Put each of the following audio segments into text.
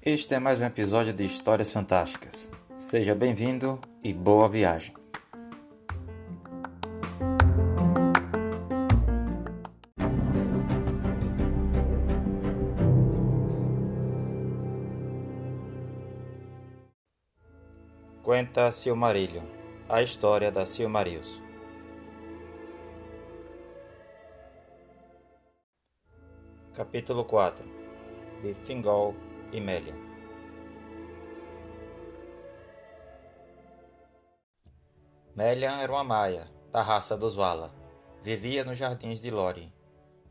Este é mais um episódio de Histórias Fantásticas. Seja bem-vindo e boa viagem. Conta Silmarillion, a história da Silmarils. Capítulo 4 de Thingol e Melian Melian era uma maia, da raça dos Vala. Vivia nos jardins de Lórien,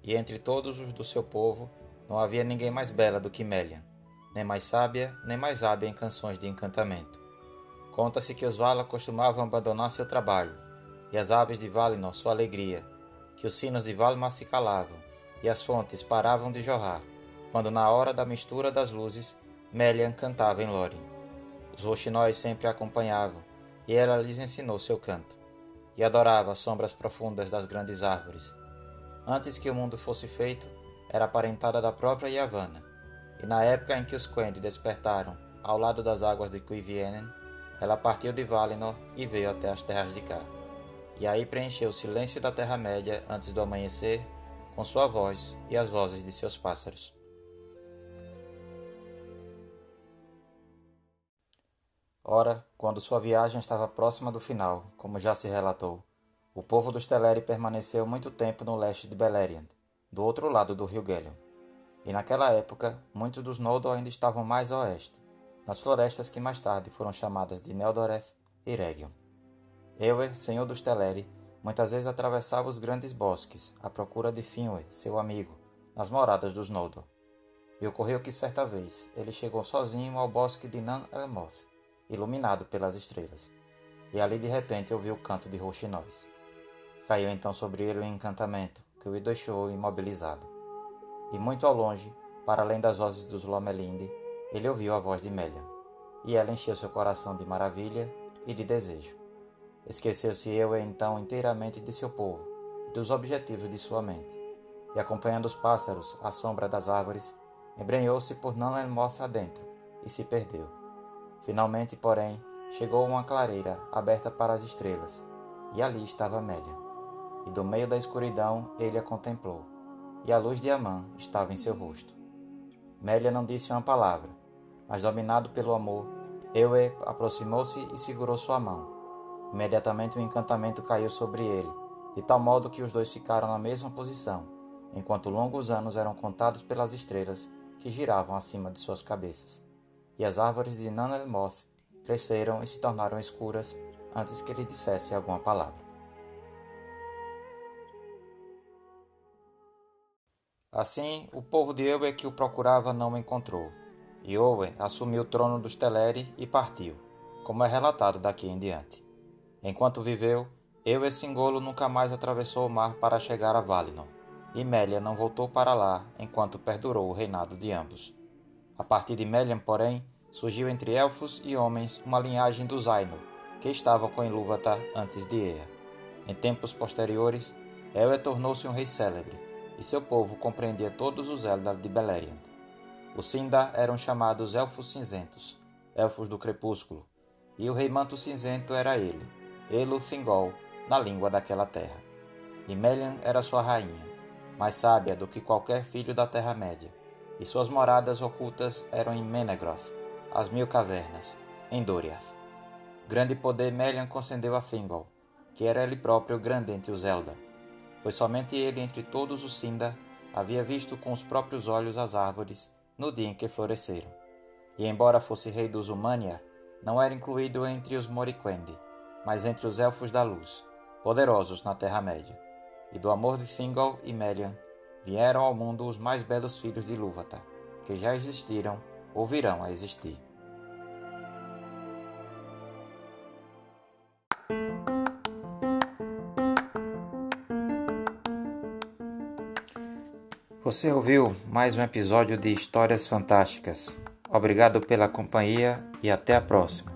e entre todos os do seu povo não havia ninguém mais bela do que Melian, nem mais sábia, nem mais hábil em canções de encantamento. Conta-se que os Vala costumavam abandonar seu trabalho, e as aves de Valinor sua alegria, que os sinos de Valimar se calavam, e as fontes paravam de jorrar, quando na hora da mistura das luzes, Melian cantava em Lórien. Os roxinóis sempre a acompanhavam, e ela lhes ensinou seu canto, e adorava as sombras profundas das grandes árvores. Antes que o mundo fosse feito, era parentada da própria Yavanna, e na época em que os Quendi despertaram ao lado das águas de Cuivienen, ela partiu de Valinor e veio até as terras de cá. E aí preencheu o silêncio da Terra-média antes do amanhecer com sua voz e as vozes de seus pássaros. Ora, quando sua viagem estava próxima do final, como já se relatou, o povo dos Teleri permaneceu muito tempo no leste de Beleriand, do outro lado do rio Gelion. E naquela época, muitos dos Noldor ainda estavam mais a oeste, nas florestas que mais tarde foram chamadas de Neldoreth e Region. Ewer, senhor dos Teleri, muitas vezes atravessava os grandes bosques à procura de Finwë, seu amigo, nas moradas dos Noldor. E ocorreu que certa vez ele chegou sozinho ao bosque de Nan Elmoth, iluminado pelas estrelas, e ali de repente ouviu o canto de rouxinóis. Caiu então sobre ele um encantamento que o deixou imobilizado. E muito ao longe, para além das vozes dos Lomelinde, ele ouviu a voz de Melian, e ela encheu seu coração de maravilha e de desejo. Esqueceu-se eu então inteiramente de seu povo dos objetivos de sua mente, e acompanhando os pássaros à sombra das árvores, embrenhou-se por Nanelmoth adentro e se perdeu. Finalmente, porém, chegou a uma clareira aberta para as estrelas, e ali estava Melian. E do meio da escuridão ele a contemplou, e a luz de Amã estava em seu rosto. Mélia não disse uma palavra, mas dominado pelo amor, Ewe aproximou-se e segurou sua mão. Imediatamente o encantamento caiu sobre ele, de tal modo que os dois ficaram na mesma posição, enquanto longos anos eram contados pelas estrelas que giravam acima de suas cabeças. E as árvores de Nanelmoth cresceram e se tornaram escuras antes que ele dissesse alguma palavra. Assim, o povo de Ewe que o procurava não o encontrou, e Ewe assumiu o trono dos Teleri e partiu, como é relatado daqui em diante. Enquanto viveu, Ewe Singolo nunca mais atravessou o mar para chegar a Valinor, e Melia não voltou para lá enquanto perdurou o reinado de ambos. A partir de Melian, porém, surgiu entre elfos e homens uma linhagem dos Ainur, que estavam com Ilúvatar antes de Ea. Em tempos posteriores, Ewe tornou-se um rei célebre, e seu povo compreendia todos os Eldar de Beleriand. Os Sindar eram chamados Elfos Cinzentos, Elfos do Crepúsculo, e o Rei Manto Cinzento era ele, Elo na língua daquela terra. E Melian era sua rainha, mais sábia do que qualquer filho da Terra-média, e suas moradas ocultas eram em Menegroth, as Mil Cavernas, em Doriath. Grande poder Melian concedeu a Thingol, que era ele próprio grande entre os Eldar, pois somente ele entre todos os Sindar havia visto com os próprios olhos as árvores no dia em que floresceram. E embora fosse rei dos Umaniar, não era incluído entre os Moriquendi, mas entre os Elfos da Luz, poderosos na Terra-média. E do amor de Thingol e Melian vieram ao mundo os mais belos filhos de Ilúvatar, que já existiram ou virão a existir. Você ouviu mais um episódio de Histórias Fantásticas. Obrigado pela companhia e até a próxima.